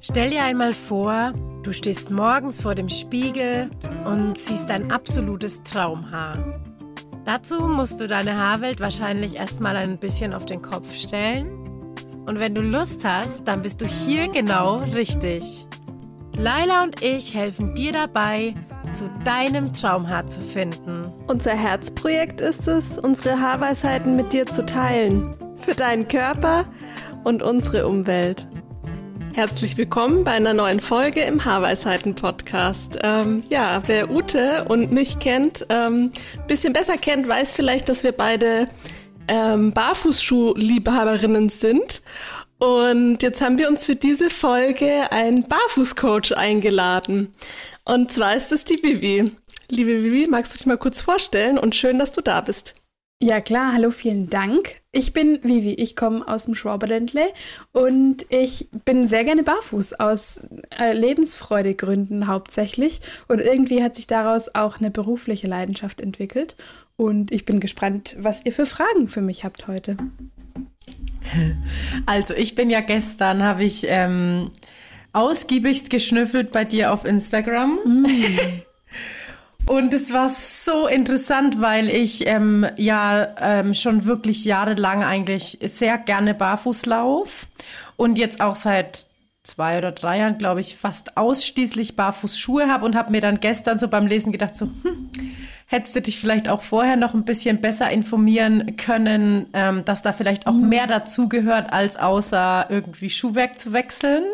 Stell dir einmal vor, du stehst morgens vor dem Spiegel und siehst dein absolutes Traumhaar. Dazu musst du deine Haarwelt wahrscheinlich erstmal ein bisschen auf den Kopf stellen. Und wenn du Lust hast, dann bist du hier genau richtig. Laila und ich helfen dir dabei, zu deinem Traumhaar zu finden. Unser Herzprojekt ist es, unsere Haarweisheiten mit dir zu teilen. Für deinen Körper und unsere Umwelt. Herzlich willkommen bei einer neuen Folge im Haarweisheiten-Podcast. Ähm, ja, wer Ute und mich kennt, ähm, bisschen besser kennt, weiß vielleicht, dass wir beide ähm, Barfußschuhliebhaberinnen sind. Und jetzt haben wir uns für diese Folge einen Barfußcoach eingeladen. Und zwar ist es die Vivi. Liebe Vivi, magst du dich mal kurz vorstellen und schön, dass du da bist. Ja klar, hallo, vielen Dank. Ich bin Vivi, ich komme aus dem Schwaberländle und ich bin sehr gerne barfuß aus äh, Lebensfreudegründen hauptsächlich und irgendwie hat sich daraus auch eine berufliche Leidenschaft entwickelt und ich bin gespannt, was ihr für Fragen für mich habt heute. Also ich bin ja gestern, habe ich ähm, ausgiebigst geschnüffelt bei dir auf Instagram. Mm. Und es war so interessant, weil ich ähm, ja ähm, schon wirklich jahrelang eigentlich sehr gerne barfuß lauf und jetzt auch seit zwei oder drei Jahren, glaube ich, fast ausschließlich Barfußschuhe habe und habe mir dann gestern so beim Lesen gedacht, so, hm, hättest du dich vielleicht auch vorher noch ein bisschen besser informieren können, ähm, dass da vielleicht auch mhm. mehr dazugehört, als außer irgendwie Schuhwerk zu wechseln.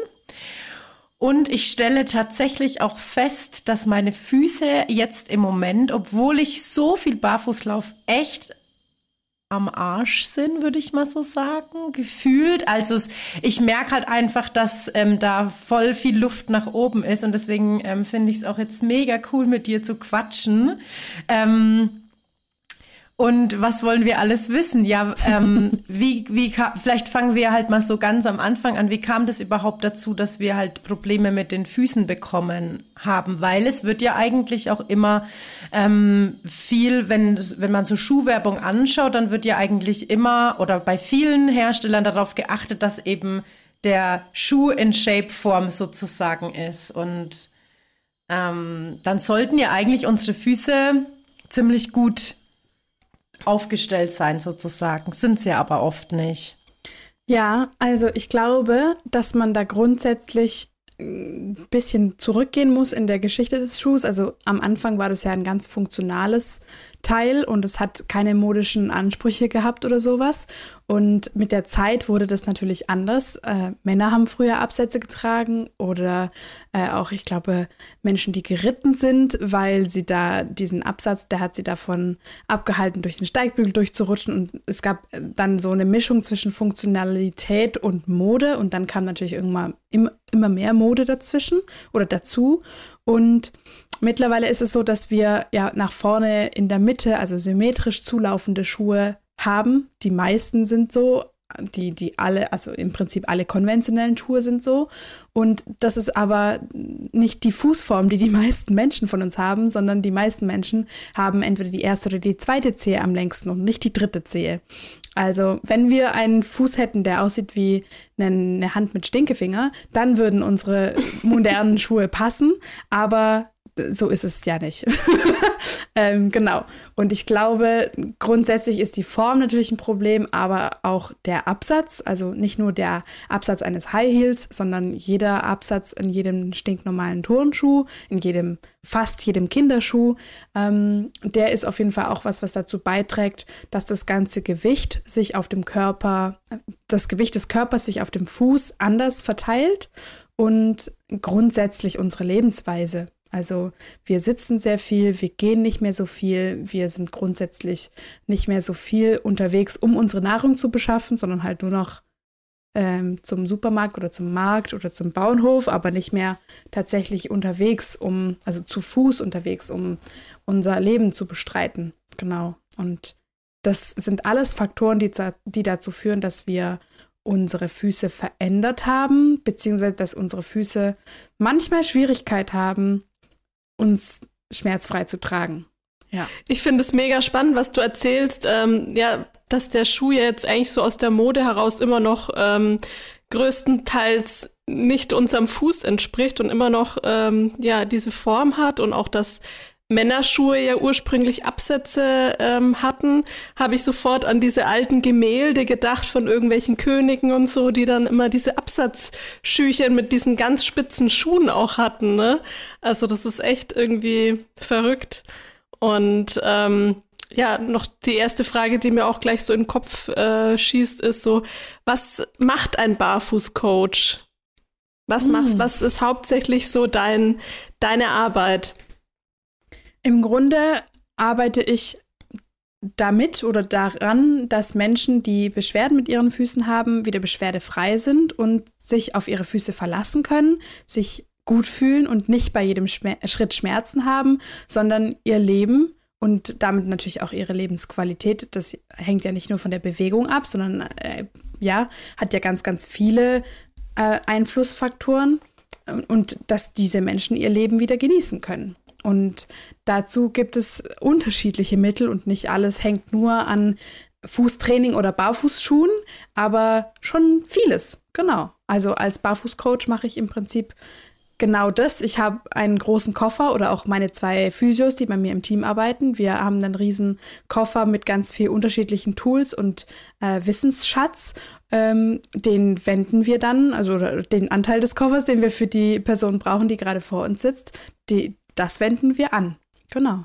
Und ich stelle tatsächlich auch fest, dass meine Füße jetzt im Moment, obwohl ich so viel barfuß laufe, echt am Arsch sind, würde ich mal so sagen, gefühlt. Also es, ich merke halt einfach, dass ähm, da voll viel Luft nach oben ist und deswegen ähm, finde ich es auch jetzt mega cool, mit dir zu quatschen. Ähm, und was wollen wir alles wissen? Ja, ähm, wie, wie, vielleicht fangen wir halt mal so ganz am Anfang an. Wie kam das überhaupt dazu, dass wir halt Probleme mit den Füßen bekommen haben? Weil es wird ja eigentlich auch immer ähm, viel, wenn, wenn man so Schuhwerbung anschaut, dann wird ja eigentlich immer oder bei vielen Herstellern darauf geachtet, dass eben der Schuh in Shape-Form sozusagen ist. Und ähm, dann sollten ja eigentlich unsere Füße ziemlich gut aufgestellt sein sozusagen. Sind sie aber oft nicht. Ja, also ich glaube, dass man da grundsätzlich ein bisschen zurückgehen muss in der Geschichte des Schuhs. Also am Anfang war das ja ein ganz funktionales Teil und es hat keine modischen Ansprüche gehabt oder sowas. Und mit der Zeit wurde das natürlich anders. Äh, Männer haben früher Absätze getragen oder äh, auch, ich glaube, Menschen, die geritten sind, weil sie da diesen Absatz, der hat sie davon abgehalten, durch den Steigbügel durchzurutschen. Und es gab dann so eine Mischung zwischen Funktionalität und Mode. Und dann kam natürlich irgendwann immer, immer mehr Mode dazwischen oder dazu. Und Mittlerweile ist es so, dass wir ja nach vorne in der Mitte, also symmetrisch zulaufende Schuhe haben. Die meisten sind so, die, die alle, also im Prinzip alle konventionellen Schuhe sind so. Und das ist aber nicht die Fußform, die die meisten Menschen von uns haben, sondern die meisten Menschen haben entweder die erste oder die zweite Zehe am längsten und nicht die dritte Zehe. Also, wenn wir einen Fuß hätten, der aussieht wie eine Hand mit Stinkefinger, dann würden unsere modernen Schuhe passen. Aber so ist es ja nicht. ähm, genau. Und ich glaube, grundsätzlich ist die Form natürlich ein Problem, aber auch der Absatz, also nicht nur der Absatz eines High Heels, sondern jeder Absatz in jedem stinknormalen Turnschuh, in jedem, fast jedem Kinderschuh, ähm, der ist auf jeden Fall auch was, was dazu beiträgt, dass das ganze Gewicht sich auf dem Körper, das Gewicht des Körpers sich auf dem Fuß anders verteilt und grundsätzlich unsere Lebensweise also wir sitzen sehr viel, wir gehen nicht mehr so viel, wir sind grundsätzlich nicht mehr so viel unterwegs, um unsere Nahrung zu beschaffen, sondern halt nur noch ähm, zum Supermarkt oder zum Markt oder zum Bauernhof, aber nicht mehr tatsächlich unterwegs, um, also zu Fuß unterwegs, um unser Leben zu bestreiten. Genau. Und das sind alles Faktoren, die, die dazu führen, dass wir unsere Füße verändert haben, beziehungsweise dass unsere Füße manchmal Schwierigkeit haben, uns schmerzfrei zu tragen. Ja. Ich finde es mega spannend, was du erzählst. Ähm, ja, dass der Schuh jetzt eigentlich so aus der Mode heraus immer noch ähm, größtenteils nicht unserem Fuß entspricht und immer noch ähm, ja diese Form hat und auch das Männerschuhe ja ursprünglich Absätze ähm, hatten, habe ich sofort an diese alten Gemälde gedacht von irgendwelchen Königen und so, die dann immer diese Absatzschüchen mit diesen ganz spitzen Schuhen auch hatten. Ne? Also das ist echt irgendwie verrückt. Und ähm, ja, noch die erste Frage, die mir auch gleich so in den Kopf äh, schießt, ist so, was macht ein Barfußcoach? Was mm. machst, was ist hauptsächlich so dein, deine Arbeit? Im Grunde arbeite ich damit oder daran, dass Menschen, die Beschwerden mit ihren Füßen haben, wieder beschwerdefrei sind und sich auf ihre Füße verlassen können, sich gut fühlen und nicht bei jedem Schmer Schritt Schmerzen haben, sondern ihr Leben und damit natürlich auch ihre Lebensqualität, das hängt ja nicht nur von der Bewegung ab, sondern äh, ja, hat ja ganz, ganz viele äh, Einflussfaktoren und dass diese Menschen ihr Leben wieder genießen können. Und dazu gibt es unterschiedliche Mittel und nicht alles hängt nur an Fußtraining oder Barfußschuhen, aber schon vieles. Genau. Also als Barfußcoach mache ich im Prinzip genau das. Ich habe einen großen Koffer oder auch meine zwei Physios, die bei mir im Team arbeiten. Wir haben einen riesen Koffer mit ganz viel unterschiedlichen Tools und äh, Wissensschatz. Ähm, den wenden wir dann, also den Anteil des Koffers, den wir für die Person brauchen, die gerade vor uns sitzt, die, das wenden wir an. Genau.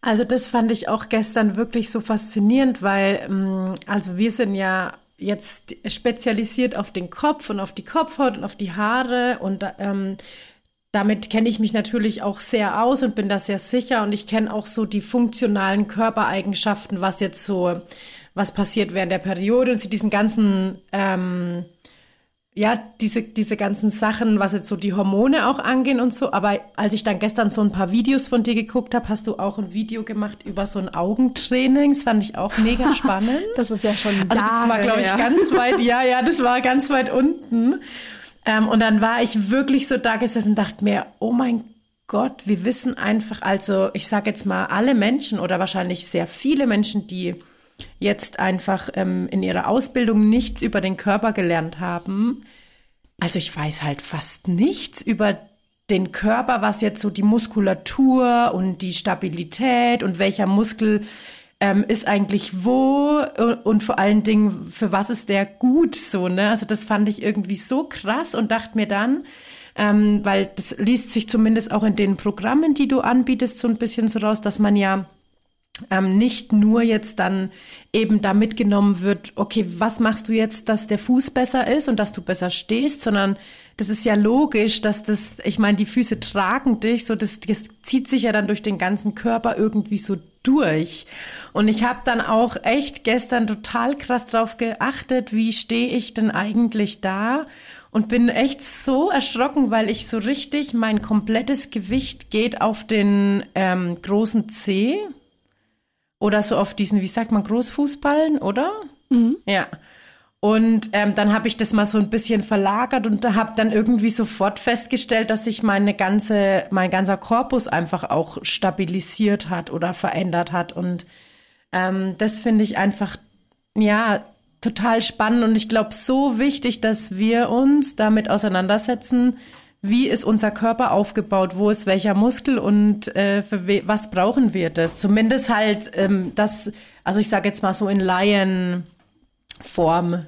Also das fand ich auch gestern wirklich so faszinierend, weil ähm, also wir sind ja jetzt spezialisiert auf den Kopf und auf die Kopfhaut und auf die Haare und ähm, damit kenne ich mich natürlich auch sehr aus und bin da sehr sicher und ich kenne auch so die funktionalen Körpereigenschaften, was jetzt so, was passiert während der Periode und sie diesen ganzen ähm, ja, diese, diese ganzen Sachen, was jetzt so die Hormone auch angehen und so. Aber als ich dann gestern so ein paar Videos von dir geguckt habe, hast du auch ein Video gemacht über so ein Augentraining. Das fand ich auch mega spannend. das ist ja schon Also das war, glaube ich, ja. ganz weit, ja, ja, das war ganz weit unten. Ähm, und dann war ich wirklich so da gesessen und dachte mir, oh mein Gott, wir wissen einfach, also ich sage jetzt mal, alle Menschen oder wahrscheinlich sehr viele Menschen, die jetzt einfach ähm, in ihrer Ausbildung nichts über den Körper gelernt haben. Also ich weiß halt fast nichts über den Körper, was jetzt so die Muskulatur und die Stabilität und welcher Muskel ähm, ist eigentlich wo und vor allen Dingen, für was ist der gut so, ne? Also das fand ich irgendwie so krass und dachte mir dann, ähm, weil das liest sich zumindest auch in den Programmen, die du anbietest, so ein bisschen so raus, dass man ja ähm, nicht nur jetzt dann eben da mitgenommen wird, okay, was machst du jetzt, dass der Fuß besser ist und dass du besser stehst, sondern das ist ja logisch, dass das, ich meine, die Füße tragen dich, so das, das zieht sich ja dann durch den ganzen Körper irgendwie so durch. Und ich habe dann auch echt gestern total krass drauf geachtet, wie stehe ich denn eigentlich da? Und bin echt so erschrocken, weil ich so richtig, mein komplettes Gewicht geht auf den ähm, großen Zeh, oder so auf diesen, wie sagt man, Großfußballen, oder? Mhm. Ja. Und ähm, dann habe ich das mal so ein bisschen verlagert und da habe dann irgendwie sofort festgestellt, dass sich meine ganze, mein ganzer Korpus einfach auch stabilisiert hat oder verändert hat. Und ähm, das finde ich einfach, ja, total spannend und ich glaube so wichtig, dass wir uns damit auseinandersetzen, wie ist unser Körper aufgebaut, wo ist welcher Muskel und äh, für was brauchen wir das? Zumindest halt ähm, das, also ich sage jetzt mal so in Laienform.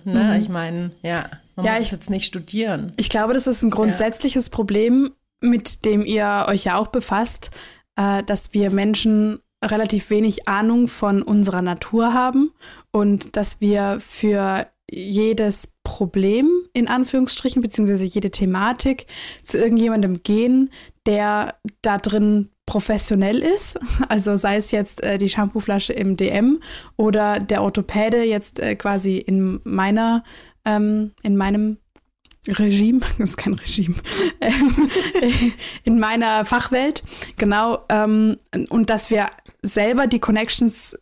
Ne? Mhm. Ich meine, ja, man ja, muss ich, jetzt nicht studieren. Ich glaube, das ist ein grundsätzliches ja. Problem, mit dem ihr euch ja auch befasst, äh, dass wir Menschen relativ wenig Ahnung von unserer Natur haben und dass wir für jedes Problem in Anführungsstrichen, beziehungsweise jede Thematik zu irgendjemandem gehen, der da drin professionell ist, also sei es jetzt äh, die Shampooflasche im DM oder der Orthopäde jetzt äh, quasi in meiner, ähm, in meinem Regime, das ist kein Regime, ähm, in meiner Fachwelt, genau, ähm, und dass wir selber die Connections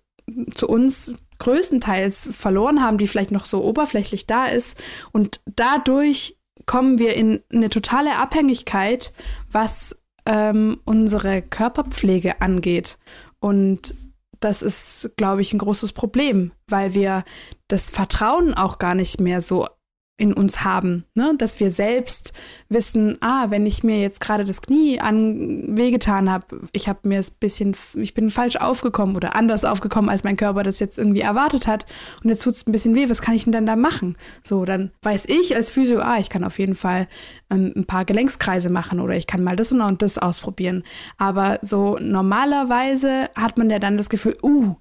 zu uns größtenteils verloren haben, die vielleicht noch so oberflächlich da ist. Und dadurch kommen wir in eine totale Abhängigkeit, was ähm, unsere Körperpflege angeht. Und das ist, glaube ich, ein großes Problem, weil wir das Vertrauen auch gar nicht mehr so in uns haben, ne? dass wir selbst wissen, ah, wenn ich mir jetzt gerade das Knie an wehgetan habe, ich habe mir es bisschen, ich bin falsch aufgekommen oder anders aufgekommen, als mein Körper das jetzt irgendwie erwartet hat und jetzt tut es ein bisschen weh, was kann ich denn dann da machen? So, dann weiß ich als Physio, ah, ich kann auf jeden Fall ähm, ein paar Gelenkskreise machen oder ich kann mal das und das ausprobieren. Aber so normalerweise hat man ja dann das Gefühl, uh,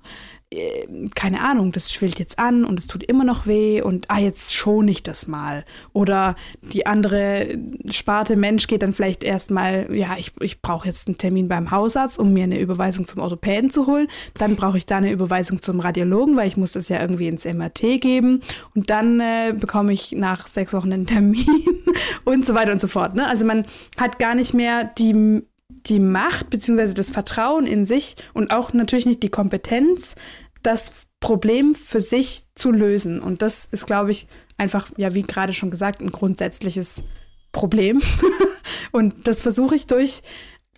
keine Ahnung, das schwillt jetzt an und es tut immer noch weh und ah, jetzt schone ich das mal. Oder die andere Sparte Mensch geht dann vielleicht erstmal, ja, ich, ich brauche jetzt einen Termin beim Hausarzt, um mir eine Überweisung zum Orthopäden zu holen. Dann brauche ich da eine Überweisung zum Radiologen, weil ich muss das ja irgendwie ins MRT geben. Und dann äh, bekomme ich nach sechs Wochen einen Termin und so weiter und so fort. Ne? Also man hat gar nicht mehr die die Macht bzw. das Vertrauen in sich und auch natürlich nicht die Kompetenz, das Problem für sich zu lösen. Und das ist, glaube ich, einfach, ja, wie gerade schon gesagt, ein grundsätzliches Problem. und das versuche ich durch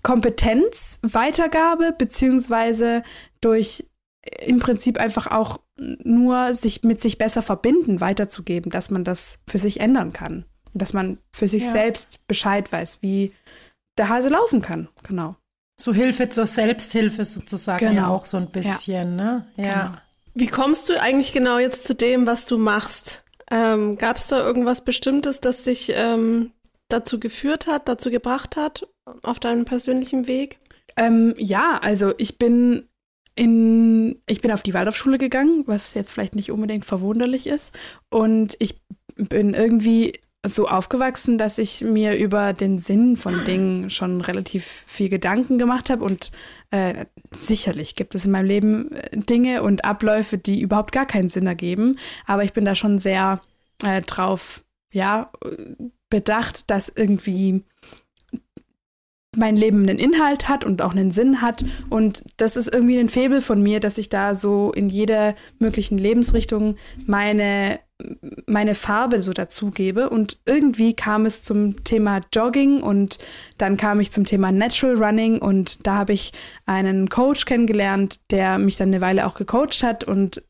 Kompetenzweitergabe beziehungsweise durch im Prinzip einfach auch nur sich mit sich besser verbinden weiterzugeben, dass man das für sich ändern kann. Dass man für sich ja. selbst Bescheid weiß, wie der Hase laufen kann. Genau. So Hilfe zur Selbsthilfe sozusagen genau. ja auch so ein bisschen, ja. ne? Ja. Genau. Wie kommst du eigentlich genau jetzt zu dem, was du machst? Ähm, Gab es da irgendwas Bestimmtes, das dich ähm, dazu geführt hat, dazu gebracht hat auf deinem persönlichen Weg? Ähm, ja, also ich bin in, ich bin auf die Waldorfschule gegangen, was jetzt vielleicht nicht unbedingt verwunderlich ist. Und ich bin irgendwie so aufgewachsen, dass ich mir über den Sinn von Dingen schon relativ viel Gedanken gemacht habe und äh, sicherlich gibt es in meinem Leben äh, Dinge und Abläufe, die überhaupt gar keinen Sinn ergeben, aber ich bin da schon sehr äh, drauf, ja, bedacht, dass irgendwie mein Leben einen Inhalt hat und auch einen Sinn hat. Und das ist irgendwie ein Febel von mir, dass ich da so in jeder möglichen Lebensrichtung meine meine Farbe so dazugebe. Und irgendwie kam es zum Thema Jogging und dann kam ich zum Thema Natural Running und da habe ich einen Coach kennengelernt, der mich dann eine Weile auch gecoacht hat und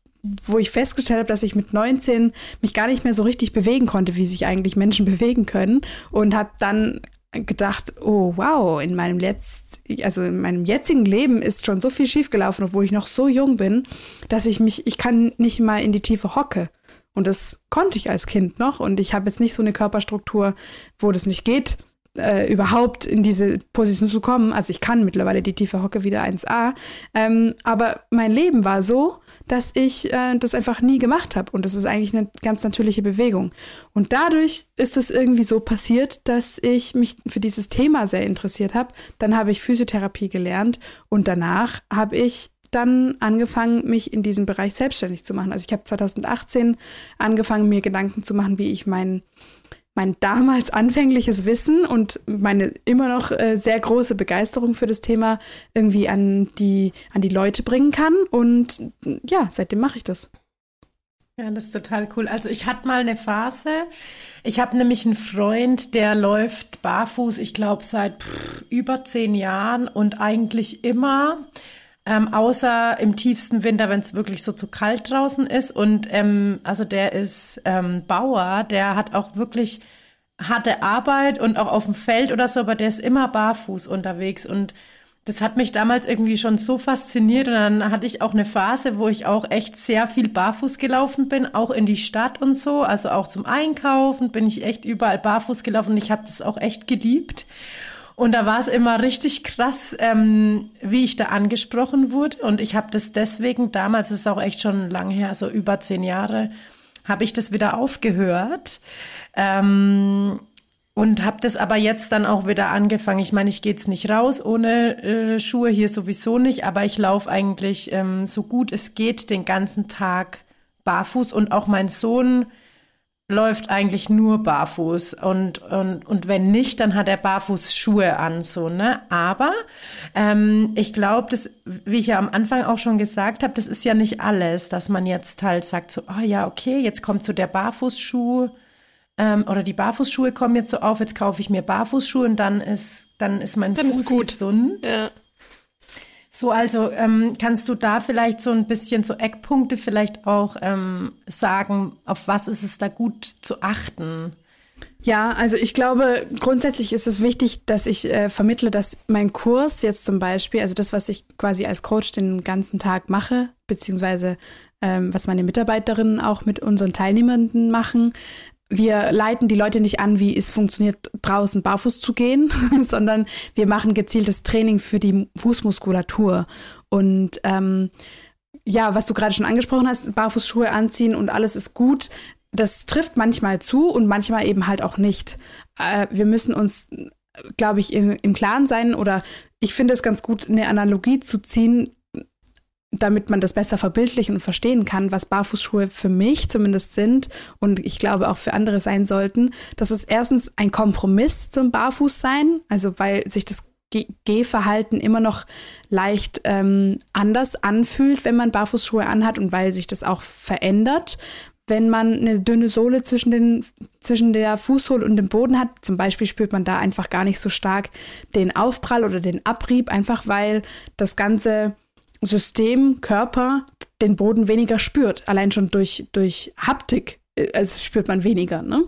wo ich festgestellt habe, dass ich mit 19 mich gar nicht mehr so richtig bewegen konnte, wie sich eigentlich Menschen bewegen können und habe dann gedacht, oh wow, in meinem letzt, also in meinem jetzigen Leben ist schon so viel schiefgelaufen, obwohl ich noch so jung bin, dass ich mich, ich kann nicht mal in die Tiefe hocke. Und das konnte ich als Kind noch. Und ich habe jetzt nicht so eine Körperstruktur, wo das nicht geht, äh, überhaupt in diese Position zu kommen. Also ich kann mittlerweile die tiefe Hocke wieder 1a. Ähm, aber mein Leben war so, dass ich äh, das einfach nie gemacht habe. Und das ist eigentlich eine ganz natürliche Bewegung. Und dadurch ist es irgendwie so passiert, dass ich mich für dieses Thema sehr interessiert habe. Dann habe ich Physiotherapie gelernt und danach habe ich dann angefangen, mich in diesem Bereich selbstständig zu machen. Also ich habe 2018 angefangen, mir Gedanken zu machen, wie ich mein, mein damals anfängliches Wissen und meine immer noch äh, sehr große Begeisterung für das Thema irgendwie an die, an die Leute bringen kann. Und ja, seitdem mache ich das. Ja, das ist total cool. Also ich hatte mal eine Phase. Ich habe nämlich einen Freund, der läuft barfuß, ich glaube, seit pff, über zehn Jahren und eigentlich immer ähm, außer im tiefsten Winter, wenn es wirklich so zu kalt draußen ist. Und ähm, also der ist ähm, Bauer, der hat auch wirklich harte Arbeit und auch auf dem Feld oder so, aber der ist immer barfuß unterwegs und das hat mich damals irgendwie schon so fasziniert und dann hatte ich auch eine Phase, wo ich auch echt sehr viel barfuß gelaufen bin, auch in die Stadt und so, also auch zum Einkaufen bin ich echt überall barfuß gelaufen und ich habe das auch echt geliebt. Und da war es immer richtig krass, ähm, wie ich da angesprochen wurde. Und ich habe das deswegen, damals ist auch echt schon lang her, so über zehn Jahre, habe ich das wieder aufgehört. Ähm, und habe das aber jetzt dann auch wieder angefangen. Ich meine, ich gehe jetzt nicht raus ohne äh, Schuhe, hier sowieso nicht, aber ich laufe eigentlich ähm, so gut es geht den ganzen Tag barfuß. Und auch mein Sohn läuft eigentlich nur barfuß und, und, und wenn nicht, dann hat er Barfußschuhe an, so, ne? Aber ähm, ich glaube, das, wie ich ja am Anfang auch schon gesagt habe, das ist ja nicht alles, dass man jetzt halt sagt, so, oh ja, okay, jetzt kommt so der Barfußschuh ähm, oder die Barfußschuhe kommen jetzt so auf, jetzt kaufe ich mir Barfußschuhe und dann ist, dann ist mein dann Fuß ist gut. gesund. Ja. So, also ähm, kannst du da vielleicht so ein bisschen so Eckpunkte vielleicht auch ähm, sagen, auf was ist es da gut zu achten? Ja, also ich glaube, grundsätzlich ist es wichtig, dass ich äh, vermittle, dass mein Kurs jetzt zum Beispiel, also das, was ich quasi als Coach den ganzen Tag mache, beziehungsweise ähm, was meine Mitarbeiterinnen auch mit unseren Teilnehmenden machen, wir leiten die Leute nicht an, wie es funktioniert, draußen barfuß zu gehen, sondern wir machen gezieltes Training für die Fußmuskulatur. Und ähm, ja, was du gerade schon angesprochen hast, Barfußschuhe anziehen und alles ist gut das trifft manchmal zu und manchmal eben halt auch nicht. Äh, wir müssen uns, glaube ich, in, im Klaren sein oder ich finde es ganz gut, eine Analogie zu ziehen, damit man das besser verbildlichen und verstehen kann, was Barfußschuhe für mich zumindest sind und ich glaube auch für andere sein sollten. Das ist erstens ein Kompromiss zum Barfußsein, also weil sich das Gehverhalten immer noch leicht ähm, anders anfühlt, wenn man Barfußschuhe anhat und weil sich das auch verändert, wenn man eine dünne Sohle zwischen, den, zwischen der Fußsohle und dem Boden hat, zum Beispiel spürt man da einfach gar nicht so stark den Aufprall oder den Abrieb, einfach weil das ganze System, Körper den Boden weniger spürt. Allein schon durch, durch Haptik also spürt man weniger. Ne?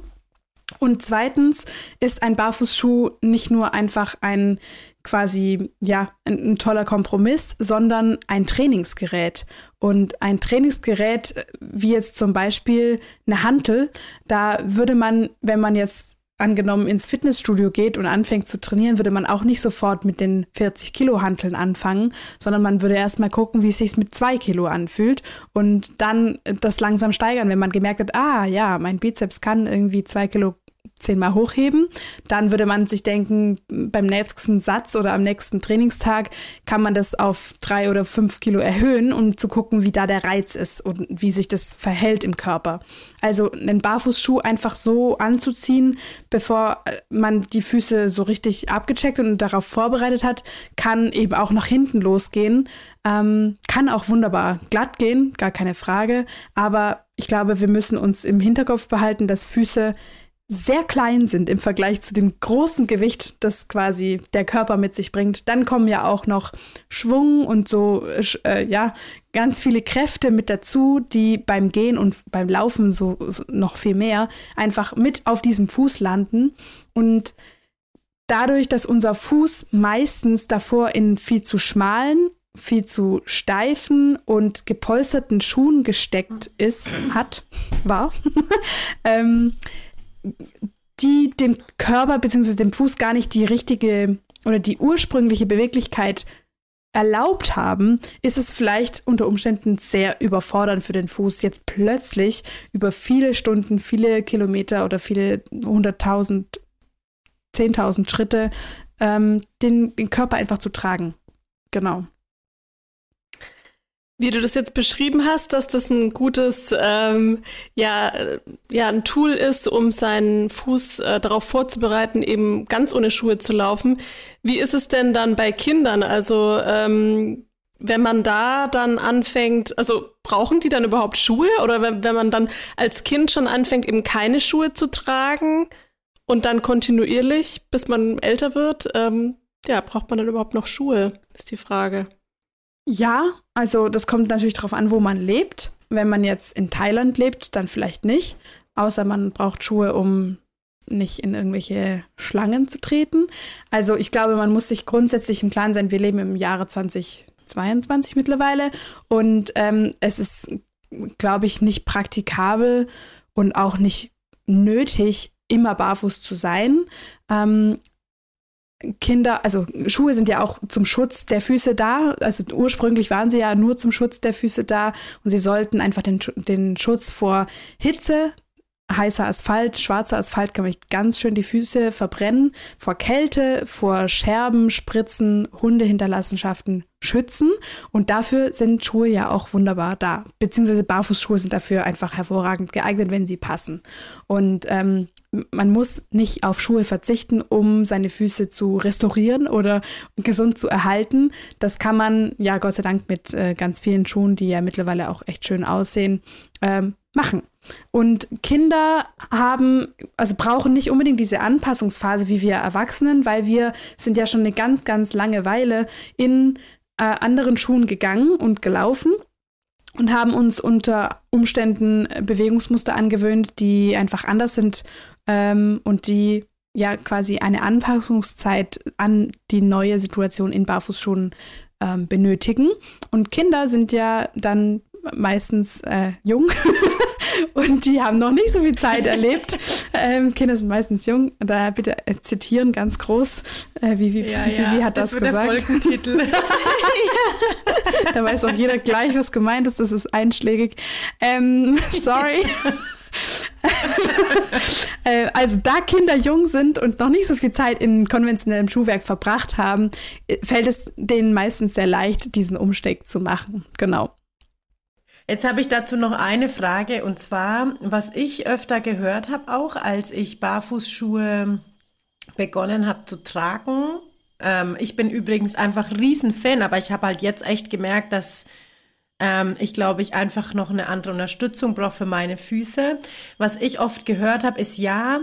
Und zweitens ist ein Barfußschuh nicht nur einfach ein quasi, ja, ein, ein, toller Kompromiss, sondern ein Trainingsgerät. Und ein Trainingsgerät, wie jetzt zum Beispiel eine Hantel, da würde man, wenn man jetzt angenommen ins Fitnessstudio geht und anfängt zu trainieren, würde man auch nicht sofort mit den 40 Kilo Hanteln anfangen, sondern man würde erstmal gucken, wie es sich mit zwei Kilo anfühlt und dann das langsam steigern, wenn man gemerkt hat, ah ja, mein Bizeps kann irgendwie zwei Kilo zehnmal hochheben. Dann würde man sich denken, beim nächsten Satz oder am nächsten Trainingstag kann man das auf drei oder fünf Kilo erhöhen, um zu gucken, wie da der Reiz ist und wie sich das verhält im Körper. Also einen Barfußschuh einfach so anzuziehen, bevor äh, man die Füße so richtig abgecheckt und darauf vorbereitet hat, kann eben auch nach hinten losgehen. Ähm, kann auch wunderbar glatt gehen, gar keine Frage. Aber ich glaube, wir müssen uns im Hinterkopf behalten, dass Füße sehr klein sind im Vergleich zu dem großen Gewicht, das quasi der Körper mit sich bringt. Dann kommen ja auch noch Schwung und so, äh, ja, ganz viele Kräfte mit dazu, die beim Gehen und beim Laufen so noch viel mehr einfach mit auf diesem Fuß landen. Und dadurch, dass unser Fuß meistens davor in viel zu schmalen viel zu steifen und gepolsterten Schuhen gesteckt ist, hat, war, ähm, die dem Körper bzw. dem Fuß gar nicht die richtige oder die ursprüngliche Beweglichkeit erlaubt haben, ist es vielleicht unter Umständen sehr überfordernd für den Fuß, jetzt plötzlich über viele Stunden, viele Kilometer oder viele hunderttausend, zehntausend Schritte ähm, den, den Körper einfach zu tragen. Genau. Wie du das jetzt beschrieben hast, dass das ein gutes, ähm, ja, ja, ein Tool ist, um seinen Fuß äh, darauf vorzubereiten, eben ganz ohne Schuhe zu laufen. Wie ist es denn dann bei Kindern? Also, ähm, wenn man da dann anfängt, also brauchen die dann überhaupt Schuhe? Oder wenn, wenn man dann als Kind schon anfängt, eben keine Schuhe zu tragen und dann kontinuierlich, bis man älter wird, ähm, ja, braucht man dann überhaupt noch Schuhe, ist die Frage. Ja, also das kommt natürlich darauf an, wo man lebt. Wenn man jetzt in Thailand lebt, dann vielleicht nicht. Außer man braucht Schuhe, um nicht in irgendwelche Schlangen zu treten. Also ich glaube, man muss sich grundsätzlich im Klaren sein, wir leben im Jahre 2022 mittlerweile und ähm, es ist, glaube ich, nicht praktikabel und auch nicht nötig, immer barfuß zu sein. Ähm, Kinder, also Schuhe sind ja auch zum Schutz der Füße da. Also ursprünglich waren sie ja nur zum Schutz der Füße da und sie sollten einfach den, den Schutz vor Hitze, heißer Asphalt, schwarzer Asphalt kann mich ganz schön die Füße verbrennen, vor Kälte, vor Scherben, Spritzen, Hundehinterlassenschaften schützen. Und dafür sind Schuhe ja auch wunderbar da. Beziehungsweise Barfußschuhe sind dafür einfach hervorragend geeignet, wenn sie passen. Und ähm, man muss nicht auf Schuhe verzichten, um seine Füße zu restaurieren oder gesund zu erhalten. Das kann man ja Gott sei Dank mit äh, ganz vielen Schuhen, die ja mittlerweile auch echt schön aussehen, ähm, machen. Und Kinder haben, also brauchen nicht unbedingt diese Anpassungsphase wie wir Erwachsenen, weil wir sind ja schon eine ganz, ganz lange Weile in äh, anderen Schuhen gegangen und gelaufen und haben uns unter Umständen Bewegungsmuster angewöhnt, die einfach anders sind ähm, und die ja quasi eine Anpassungszeit an die neue Situation in Barfußschuhen ähm, benötigen. Und Kinder sind ja dann meistens äh, jung und die haben noch nicht so viel Zeit erlebt. Ähm, Kinder sind meistens jung. Daher bitte äh, zitieren ganz groß. Äh, wie, wie, Ja, wie, ja, wie hat das, wird gesagt? Da weiß auch jeder gleich, was gemeint ist. Das ist einschlägig. Ähm, sorry. Äh, also da Kinder jung sind und noch nicht so viel Zeit in konventionellem Schuhwerk verbracht haben, äh, fällt es denen meistens sehr leicht, diesen Umstieg zu machen. Genau. Jetzt habe ich dazu noch eine Frage und zwar, was ich öfter gehört habe, auch als ich Barfußschuhe begonnen habe zu tragen. Ähm, ich bin übrigens einfach Riesenfan, aber ich habe halt jetzt echt gemerkt, dass ähm, ich glaube, ich einfach noch eine andere Unterstützung brauche für meine Füße. Was ich oft gehört habe, ist ja,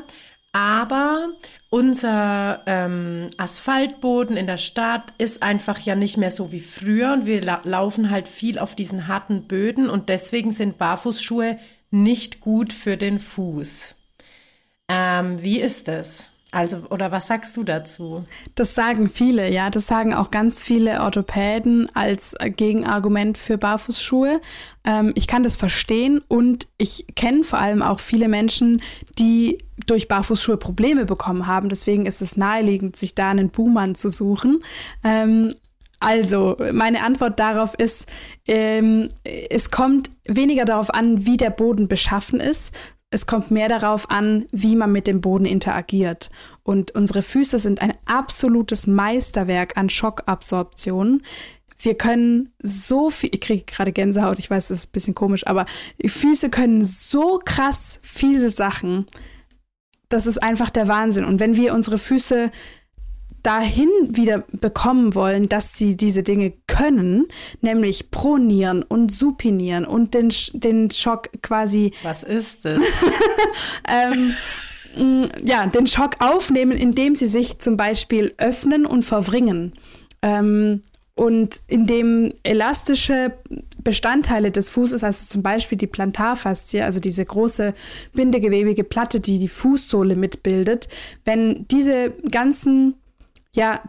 aber unser ähm, Asphaltboden in der Stadt ist einfach ja nicht mehr so wie früher und wir la laufen halt viel auf diesen harten Böden und deswegen sind Barfußschuhe nicht gut für den Fuß. Ähm, wie ist das? Also, oder was sagst du dazu? Das sagen viele, ja. Das sagen auch ganz viele Orthopäden als Gegenargument für Barfußschuhe. Ähm, ich kann das verstehen und ich kenne vor allem auch viele Menschen, die durch Barfußschuhe Probleme bekommen haben. Deswegen ist es naheliegend, sich da einen Buhmann zu suchen. Ähm, also, meine Antwort darauf ist, ähm, es kommt weniger darauf an, wie der Boden beschaffen ist, es kommt mehr darauf an, wie man mit dem Boden interagiert. Und unsere Füße sind ein absolutes Meisterwerk an Schockabsorption. Wir können so viel, ich kriege gerade Gänsehaut, ich weiß, das ist ein bisschen komisch, aber Füße können so krass viele Sachen. Das ist einfach der Wahnsinn. Und wenn wir unsere Füße dahin wieder bekommen wollen, dass sie diese Dinge können, nämlich pronieren und supinieren und den, den Schock quasi. Was ist das? ähm, ja, den Schock aufnehmen, indem sie sich zum Beispiel öffnen und verwringen. Ähm, und indem elastische Bestandteile des Fußes, also zum Beispiel die Plantarfaszie, also diese große bindegewebige Platte, die die Fußsohle mitbildet, wenn diese ganzen ja,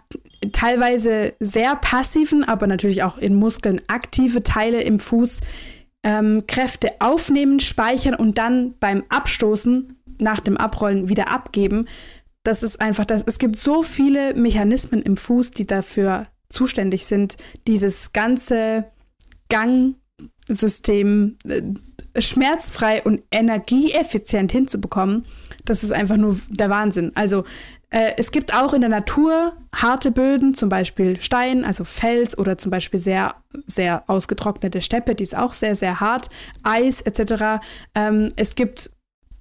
teilweise sehr passiven, aber natürlich auch in Muskeln aktive Teile im Fuß ähm, Kräfte aufnehmen, speichern und dann beim Abstoßen nach dem Abrollen wieder abgeben. Das ist einfach das. Es gibt so viele Mechanismen im Fuß, die dafür zuständig sind, dieses ganze Gangsystem äh, schmerzfrei und energieeffizient hinzubekommen. Das ist einfach nur der Wahnsinn. Also äh, es gibt auch in der Natur harte Böden, zum Beispiel Stein, also Fels oder zum Beispiel sehr, sehr ausgetrocknete Steppe, die ist auch sehr, sehr hart, Eis etc. Ähm, es gibt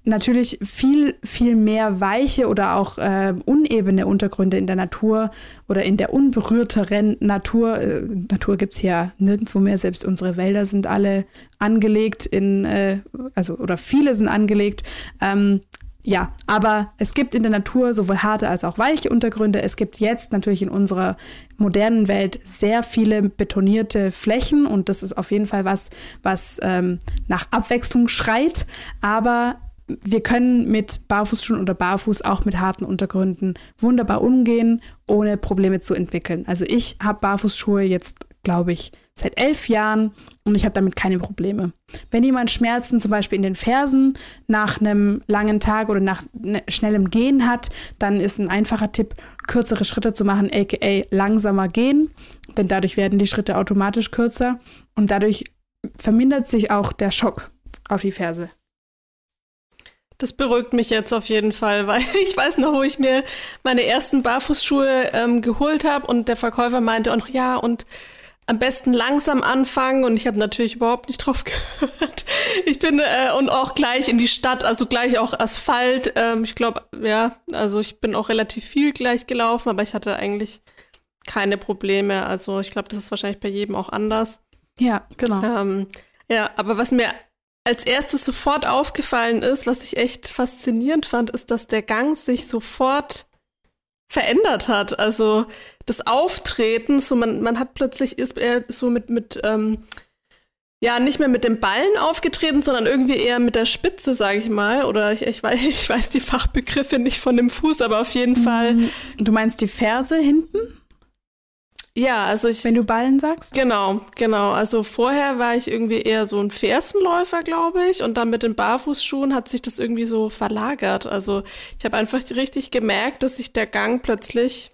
natürlich viel, viel mehr weiche oder auch äh, unebene Untergründe in der Natur oder in der unberührteren Natur. Äh, Natur gibt's ja nirgendwo mehr, selbst unsere Wälder sind alle angelegt in, äh, also oder viele sind angelegt. Ähm, ja, aber es gibt in der Natur sowohl harte als auch weiche Untergründe. Es gibt jetzt natürlich in unserer modernen Welt sehr viele betonierte Flächen und das ist auf jeden Fall was, was ähm, nach Abwechslung schreit. Aber wir können mit Barfußschuhen oder Barfuß auch mit harten Untergründen wunderbar umgehen, ohne Probleme zu entwickeln. Also ich habe Barfußschuhe jetzt, glaube ich, seit elf Jahren und ich habe damit keine Probleme. Wenn jemand Schmerzen zum Beispiel in den Fersen nach einem langen Tag oder nach ne, schnellem Gehen hat, dann ist ein einfacher Tipp, kürzere Schritte zu machen, aka langsamer gehen, denn dadurch werden die Schritte automatisch kürzer und dadurch vermindert sich auch der Schock auf die Ferse. Das beruhigt mich jetzt auf jeden Fall, weil ich weiß noch, wo ich mir meine ersten Barfußschuhe ähm, geholt habe und der Verkäufer meinte auch noch, ja, und am besten langsam anfangen und ich habe natürlich überhaupt nicht drauf gehört. Ich bin äh, und auch gleich in die Stadt, also gleich auch Asphalt. Ähm, ich glaube, ja, also ich bin auch relativ viel gleich gelaufen, aber ich hatte eigentlich keine Probleme. Also ich glaube, das ist wahrscheinlich bei jedem auch anders. Ja, genau. Ähm, ja, aber was mir als erstes sofort aufgefallen ist, was ich echt faszinierend fand, ist, dass der Gang sich sofort verändert hat. Also das Auftreten, so man, man hat plötzlich ist er so mit, mit ähm, ja, nicht mehr mit dem Ballen aufgetreten, sondern irgendwie eher mit der Spitze, sage ich mal. Oder ich, ich, weiß, ich weiß die Fachbegriffe nicht von dem Fuß, aber auf jeden Fall. Du meinst die Ferse hinten? Ja, also ich. Wenn du Ballen sagst? Genau, genau. Also vorher war ich irgendwie eher so ein Fersenläufer, glaube ich. Und dann mit den Barfußschuhen hat sich das irgendwie so verlagert. Also ich habe einfach richtig gemerkt, dass sich der Gang plötzlich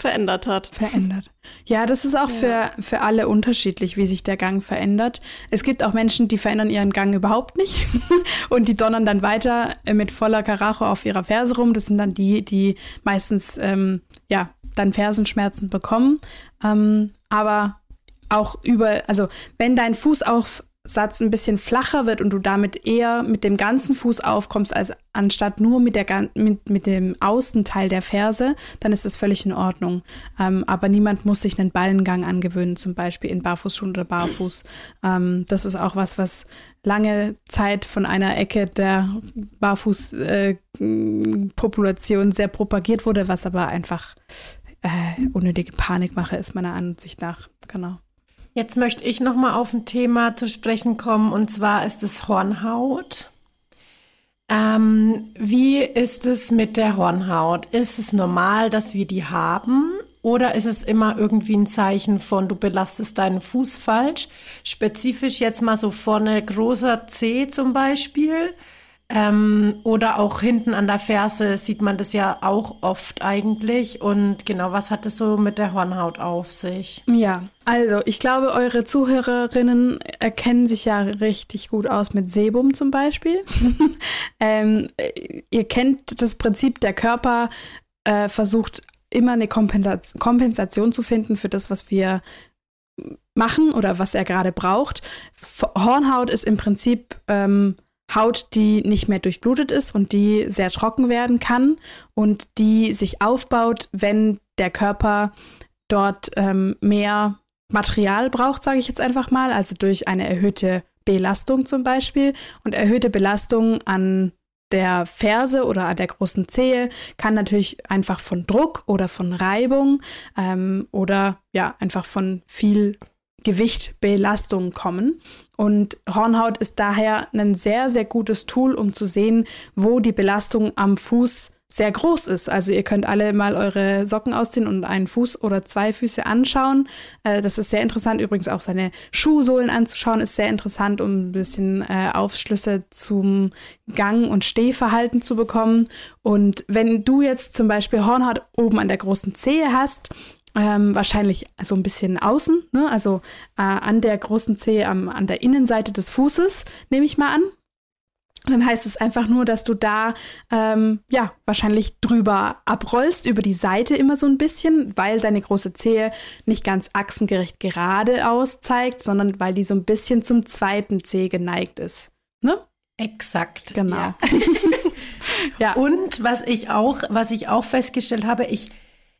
verändert hat. Verändert. Ja, das ist auch ja. für, für alle unterschiedlich, wie sich der Gang verändert. Es gibt auch Menschen, die verändern ihren Gang überhaupt nicht und die donnern dann weiter mit voller Karacho auf ihrer Ferse rum. Das sind dann die, die meistens ähm, ja dann Fersenschmerzen bekommen. Ähm, aber auch über, also wenn dein Fußaufsatz ein bisschen flacher wird und du damit eher mit dem ganzen Fuß aufkommst, als anstatt nur mit, der, mit, mit dem Außenteil der Ferse, dann ist das völlig in Ordnung. Ähm, aber niemand muss sich einen Ballengang angewöhnen, zum Beispiel in Barfußschuhen oder Barfuß. Ähm, das ist auch was, was lange Zeit von einer Ecke der Barfußpopulation äh, sehr propagiert wurde, was aber einfach äh, unnötige Panikmache ist meiner Ansicht nach. Genau. Jetzt möchte ich noch mal auf ein Thema zu sprechen kommen und zwar ist es Hornhaut. Ähm, wie ist es mit der Hornhaut? Ist es normal, dass wir die haben? Oder ist es immer irgendwie ein Zeichen von, du belastest deinen Fuß falsch? Spezifisch jetzt mal so vorne großer C zum Beispiel. Ähm, oder auch hinten an der Ferse sieht man das ja auch oft eigentlich. Und genau, was hat es so mit der Hornhaut auf sich? Ja, also ich glaube, eure Zuhörerinnen erkennen sich ja richtig gut aus mit Sebum zum Beispiel. ähm, ihr kennt das Prinzip, der Körper äh, versucht immer eine Kompensation zu finden für das, was wir machen oder was er gerade braucht. Hornhaut ist im Prinzip ähm, Haut, die nicht mehr durchblutet ist und die sehr trocken werden kann und die sich aufbaut, wenn der Körper dort ähm, mehr Material braucht, sage ich jetzt einfach mal, also durch eine erhöhte Belastung zum Beispiel. Und erhöhte Belastung an der Ferse oder an der großen Zehe kann natürlich einfach von Druck oder von Reibung ähm, oder ja einfach von viel Gewicht, Belastung kommen. Und Hornhaut ist daher ein sehr, sehr gutes Tool, um zu sehen, wo die Belastung am Fuß sehr groß ist. Also ihr könnt alle mal eure Socken ausziehen und einen Fuß oder zwei Füße anschauen. Äh, das ist sehr interessant. Übrigens auch seine Schuhsohlen anzuschauen ist sehr interessant, um ein bisschen äh, Aufschlüsse zum Gang- und Stehverhalten zu bekommen. Und wenn du jetzt zum Beispiel Hornhaut oben an der großen Zehe hast, ähm, wahrscheinlich so ein bisschen außen, ne? also äh, an der großen Zehe, am, an der Innenseite des Fußes, nehme ich mal an. Dann heißt es einfach nur, dass du da ähm, ja wahrscheinlich drüber abrollst, über die Seite immer so ein bisschen, weil deine große Zehe nicht ganz achsengerecht geradeaus zeigt, sondern weil die so ein bisschen zum zweiten Zeh geneigt ist. Ne? Exakt. Genau. Ja. ja. Und was ich auch, was ich auch festgestellt habe, ich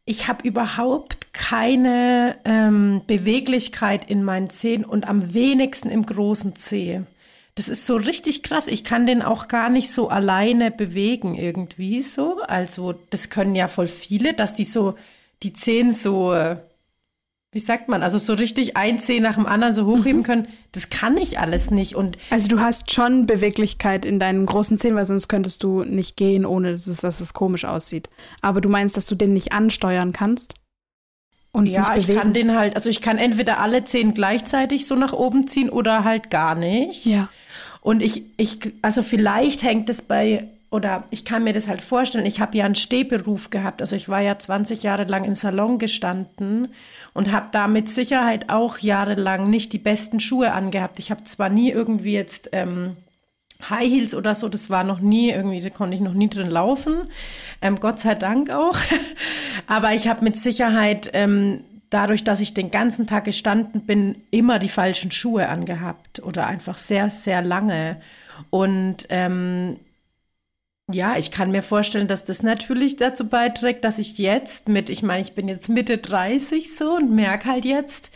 ich habe überhaupt keine ähm, Beweglichkeit in meinen Zehen und am wenigsten im großen Zeh. Das ist so richtig krass. Ich kann den auch gar nicht so alleine bewegen irgendwie so. Also das können ja voll viele, dass die so die Zehen so äh, wie sagt man, also so richtig ein Zeh nach dem anderen so hochheben mhm. können, das kann ich alles nicht. Und also du hast schon Beweglichkeit in deinen großen Zehen, weil sonst könntest du nicht gehen, ohne dass es, dass es komisch aussieht. Aber du meinst, dass du den nicht ansteuern kannst? Und ja, ich kann den halt, also ich kann entweder alle Zehen gleichzeitig so nach oben ziehen oder halt gar nicht. Ja. Und ich, ich, also vielleicht hängt es bei oder ich kann mir das halt vorstellen, ich habe ja einen Stehberuf gehabt. Also ich war ja 20 Jahre lang im Salon gestanden und habe da mit Sicherheit auch jahrelang nicht die besten Schuhe angehabt. Ich habe zwar nie irgendwie jetzt ähm, High Heels oder so, das war noch nie, irgendwie, da konnte ich noch nie drin laufen. Ähm, Gott sei Dank auch. Aber ich habe mit Sicherheit ähm, dadurch, dass ich den ganzen Tag gestanden bin, immer die falschen Schuhe angehabt oder einfach sehr, sehr lange. Und ähm, ja, ich kann mir vorstellen, dass das natürlich dazu beiträgt, dass ich jetzt mit, ich meine, ich bin jetzt Mitte 30 so und merke halt jetzt,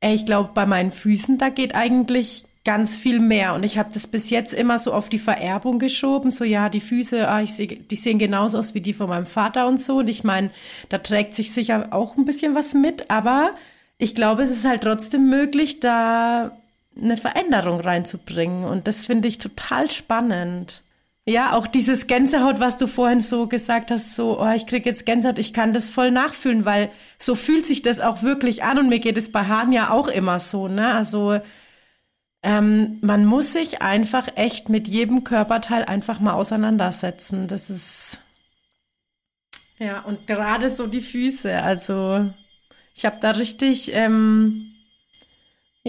ey, ich glaube, bei meinen Füßen, da geht eigentlich ganz viel mehr. Und ich habe das bis jetzt immer so auf die Vererbung geschoben. So, ja, die Füße, ah, ich seh, die sehen genauso aus wie die von meinem Vater und so. Und ich meine, da trägt sich sicher auch ein bisschen was mit. Aber ich glaube, es ist halt trotzdem möglich, da eine Veränderung reinzubringen. Und das finde ich total spannend. Ja, auch dieses Gänsehaut, was du vorhin so gesagt hast, so, oh, ich kriege jetzt Gänsehaut, ich kann das voll nachfühlen, weil so fühlt sich das auch wirklich an und mir geht es bei Haaren ja auch immer so, ne? Also ähm, man muss sich einfach echt mit jedem Körperteil einfach mal auseinandersetzen. Das ist ja und gerade so die Füße. Also ich habe da richtig, ähm,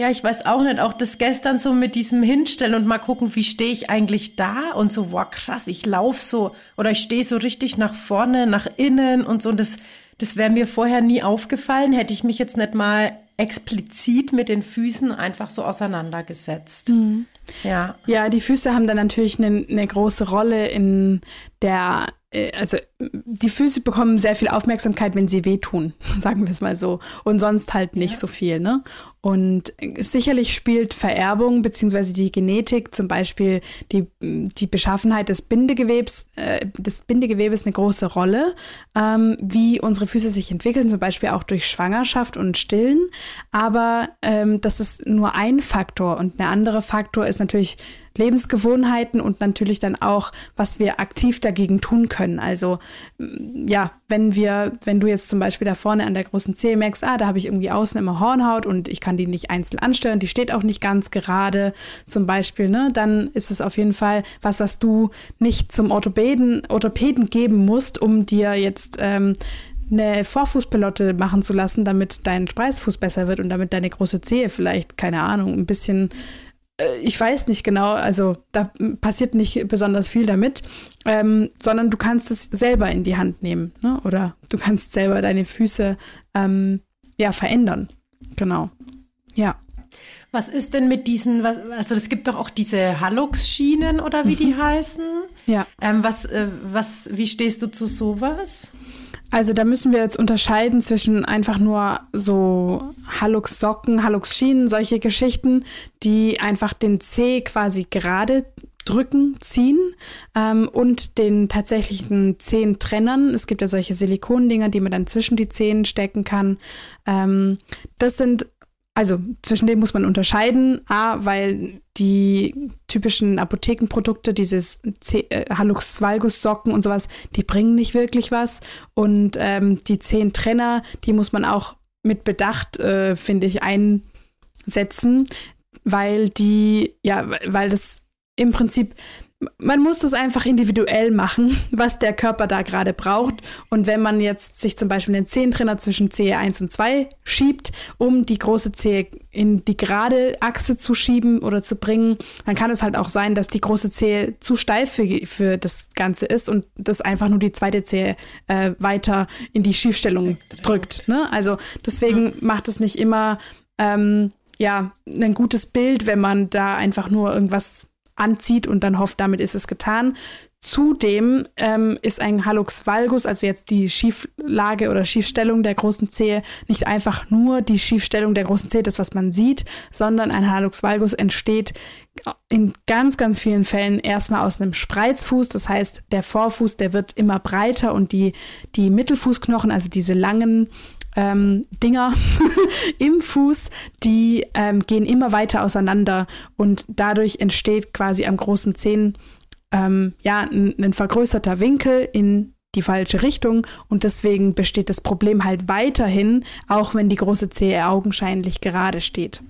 ja, ich weiß auch nicht, auch das gestern so mit diesem Hinstellen und mal gucken, wie stehe ich eigentlich da und so, wow, krass, ich laufe so oder ich stehe so richtig nach vorne, nach innen und so. Und das, das wäre mir vorher nie aufgefallen, hätte ich mich jetzt nicht mal explizit mit den Füßen einfach so auseinandergesetzt. Mhm. Ja. Ja, die Füße haben dann natürlich eine, eine große Rolle in der äh, also die Füße bekommen sehr viel Aufmerksamkeit, wenn sie wehtun, sagen wir es mal so. Und sonst halt nicht ja. so viel, ne? Und sicherlich spielt Vererbung beziehungsweise die Genetik, zum Beispiel die, die Beschaffenheit des Bindegewebs, äh, des Bindegewebes eine große Rolle, ähm, wie unsere Füße sich entwickeln, zum Beispiel auch durch Schwangerschaft und Stillen. Aber ähm, das ist nur ein Faktor und ein anderer Faktor ist natürlich Lebensgewohnheiten und natürlich dann auch, was wir aktiv dagegen tun können. Also ja, wenn wir, wenn du jetzt zum Beispiel da vorne an der großen Zehe merkst, ah, da habe ich irgendwie außen immer Hornhaut und ich kann die nicht einzeln ansteuern, die steht auch nicht ganz gerade zum Beispiel, ne, dann ist es auf jeden Fall was, was du nicht zum Orthopäden, Orthopäden geben musst, um dir jetzt ähm, eine Vorfußpelotte machen zu lassen, damit dein Spreizfuß besser wird und damit deine große Zehe vielleicht, keine Ahnung, ein bisschen ich weiß nicht genau, also da passiert nicht besonders viel damit, ähm, sondern du kannst es selber in die Hand nehmen, ne? oder du kannst selber deine Füße ähm, ja verändern. Genau. Ja. Was ist denn mit diesen, was, also es gibt doch auch diese Hallux-Schienen oder wie mhm. die heißen. Ja. Ähm, was, äh, was, wie stehst du zu sowas? Also da müssen wir jetzt unterscheiden zwischen einfach nur so Hallux-Socken, Hallux-Schienen, solche Geschichten, die einfach den C quasi gerade drücken, ziehen ähm, und den tatsächlichen Zehentrennern. Es gibt ja solche Silikondinger, die man dann zwischen die Zehen stecken kann. Ähm, das sind also zwischen denen muss man unterscheiden. A, weil die typischen Apothekenprodukte, dieses äh, Halux Valgus Socken und sowas, die bringen nicht wirklich was. Und ähm, die zehn Trenner, die muss man auch mit Bedacht, äh, finde ich, einsetzen, weil die, ja, weil das im Prinzip man muss das einfach individuell machen, was der Körper da gerade braucht. Und wenn man jetzt sich zum Beispiel den Zehentrainer zwischen Zehe 1 und 2 schiebt, um die große Zehe in die gerade Achse zu schieben oder zu bringen, dann kann es halt auch sein, dass die große Zehe zu steif für, für das Ganze ist und das einfach nur die zweite Zehe äh, weiter in die Schiefstellung drückt. Ne? Also deswegen macht es nicht immer ähm, ja ein gutes Bild, wenn man da einfach nur irgendwas anzieht und dann hofft, damit ist es getan. Zudem ähm, ist ein Hallux valgus, also jetzt die Schieflage oder Schiefstellung der großen Zehe, nicht einfach nur die Schiefstellung der großen Zehe, das was man sieht, sondern ein Hallux valgus entsteht in ganz, ganz vielen Fällen erstmal aus einem Spreizfuß. Das heißt, der Vorfuß, der wird immer breiter und die, die Mittelfußknochen, also diese langen ähm, Dinger im Fuß, die ähm, gehen immer weiter auseinander und dadurch entsteht quasi am großen Zehen ähm, ja ein, ein vergrößerter Winkel in die falsche Richtung und deswegen besteht das Problem halt weiterhin, auch wenn die große Zehe augenscheinlich gerade steht.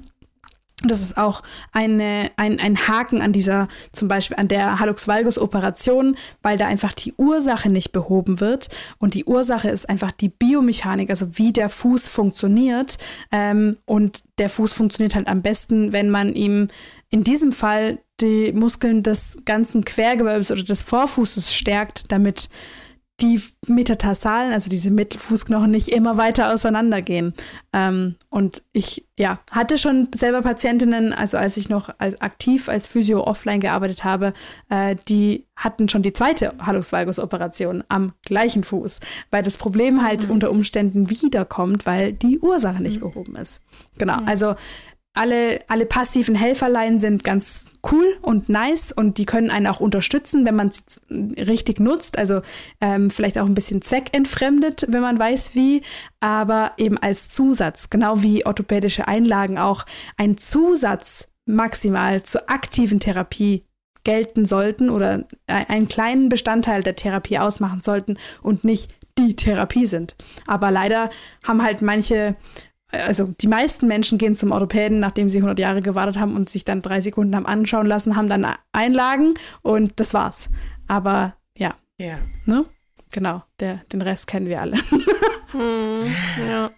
Das ist auch eine, ein, ein Haken an dieser, zum Beispiel an der Hallux Valgus Operation, weil da einfach die Ursache nicht behoben wird. Und die Ursache ist einfach die Biomechanik, also wie der Fuß funktioniert. Ähm, und der Fuß funktioniert halt am besten, wenn man ihm in diesem Fall die Muskeln des ganzen Quergewölbes oder des Vorfußes stärkt, damit die Metatarsalen, also diese Mittelfußknochen, nicht immer weiter auseinandergehen. Ähm, und ich, ja, hatte schon selber Patientinnen, also als ich noch als aktiv als Physio offline gearbeitet habe, äh, die hatten schon die zweite Hallux Valgus Operation am gleichen Fuß, weil das Problem halt mhm. unter Umständen wiederkommt, weil die Ursache nicht mhm. behoben ist. Genau, mhm. also alle, alle passiven Helferlein sind ganz cool und nice und die können einen auch unterstützen, wenn man es richtig nutzt. Also ähm, vielleicht auch ein bisschen zweckentfremdet, wenn man weiß wie, aber eben als Zusatz, genau wie orthopädische Einlagen auch ein Zusatz maximal zur aktiven Therapie gelten sollten oder einen kleinen Bestandteil der Therapie ausmachen sollten und nicht die Therapie sind. Aber leider haben halt manche also die meisten Menschen gehen zum Orthopäden, nachdem sie 100 Jahre gewartet haben und sich dann drei Sekunden haben anschauen lassen, haben dann Einlagen und das war's. Aber ja. Ja. Ne? Genau, der, den Rest kennen wir alle. hm, ja.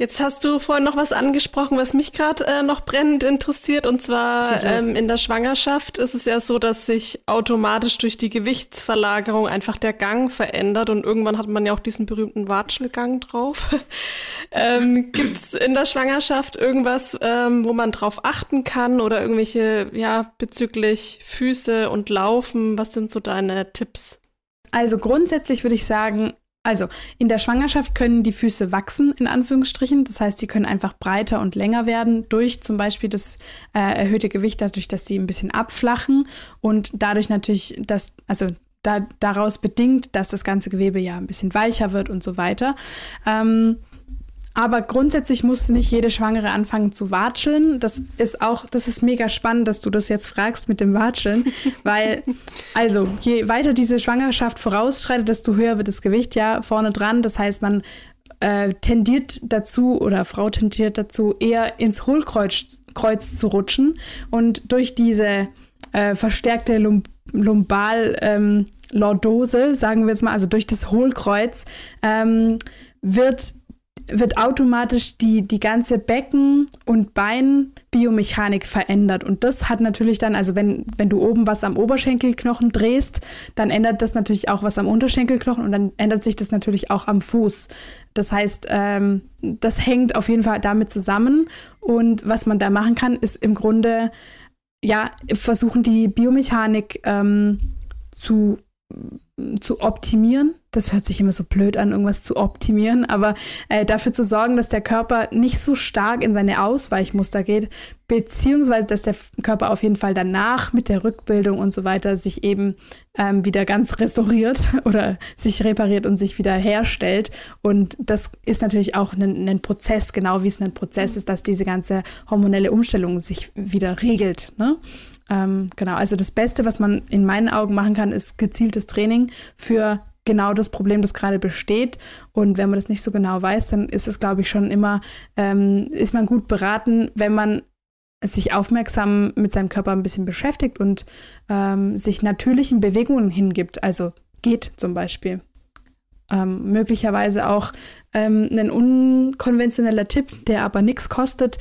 Jetzt hast du vorhin noch was angesprochen, was mich gerade äh, noch brennend interessiert. Und zwar ähm, in der Schwangerschaft ist es ja so, dass sich automatisch durch die Gewichtsverlagerung einfach der Gang verändert. Und irgendwann hat man ja auch diesen berühmten Watschelgang drauf. ähm, Gibt es in der Schwangerschaft irgendwas, ähm, wo man drauf achten kann oder irgendwelche, ja, bezüglich Füße und Laufen? Was sind so deine Tipps? Also grundsätzlich würde ich sagen, also in der Schwangerschaft können die Füße wachsen, in Anführungsstrichen. Das heißt, die können einfach breiter und länger werden durch zum Beispiel das äh, erhöhte Gewicht, dadurch, dass sie ein bisschen abflachen und dadurch natürlich, dass, also da, daraus bedingt, dass das ganze Gewebe ja ein bisschen weicher wird und so weiter. Ähm, aber grundsätzlich muss nicht jede Schwangere anfangen zu watscheln. Das ist auch, das ist mega spannend, dass du das jetzt fragst mit dem Watscheln, weil, also, je weiter diese Schwangerschaft vorausschreitet, desto höher wird das Gewicht ja vorne dran. Das heißt, man äh, tendiert dazu oder Frau tendiert dazu, eher ins Hohlkreuz Kreuz zu rutschen. Und durch diese äh, verstärkte Lump Lumbal ähm, Lordose, sagen wir jetzt mal, also durch das Hohlkreuz, ähm, wird wird automatisch die, die ganze Becken- und Beinbiomechanik verändert. Und das hat natürlich dann, also wenn, wenn du oben was am Oberschenkelknochen drehst, dann ändert das natürlich auch was am Unterschenkelknochen und dann ändert sich das natürlich auch am Fuß. Das heißt, ähm, das hängt auf jeden Fall damit zusammen. Und was man da machen kann, ist im Grunde, ja, versuchen die Biomechanik ähm, zu zu optimieren. Das hört sich immer so blöd an, irgendwas zu optimieren, aber äh, dafür zu sorgen, dass der Körper nicht so stark in seine Ausweichmuster geht, beziehungsweise dass der Körper auf jeden Fall danach mit der Rückbildung und so weiter sich eben ähm, wieder ganz restauriert oder sich repariert und sich wieder herstellt. Und das ist natürlich auch ein, ein Prozess, genau wie es ein Prozess ist, dass diese ganze hormonelle Umstellung sich wieder regelt. Ne? Ähm, genau, also das Beste, was man in meinen Augen machen kann, ist gezieltes Training für genau das Problem, das gerade besteht. Und wenn man das nicht so genau weiß, dann ist es, glaube ich, schon immer, ähm, ist man gut beraten, wenn man sich aufmerksam mit seinem Körper ein bisschen beschäftigt und ähm, sich natürlichen Bewegungen hingibt. Also geht zum Beispiel. Ähm, möglicherweise auch ähm, ein unkonventioneller Tipp, der aber nichts kostet,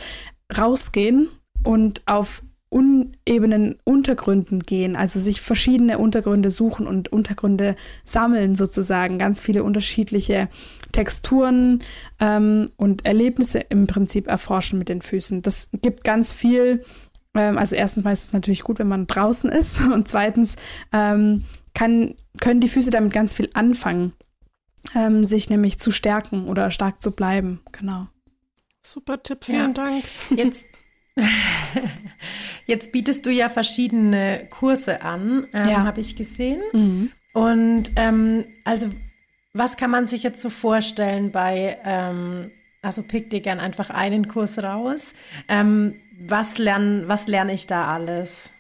rausgehen und auf unebenen Untergründen gehen, also sich verschiedene Untergründe suchen und Untergründe sammeln sozusagen, ganz viele unterschiedliche Texturen ähm, und Erlebnisse im Prinzip erforschen mit den Füßen. Das gibt ganz viel, ähm, also erstens mal ist es natürlich gut, wenn man draußen ist und zweitens ähm, kann, können die Füße damit ganz viel anfangen, ähm, sich nämlich zu stärken oder stark zu bleiben, genau. Super Tipp, vielen ja. Dank. Jetzt Jetzt bietest du ja verschiedene Kurse an, ähm, ja. habe ich gesehen. Mhm. Und ähm, also, was kann man sich jetzt so vorstellen bei, ähm, also pick dir gern einfach einen Kurs raus. Ähm, was lerne was lern ich da alles?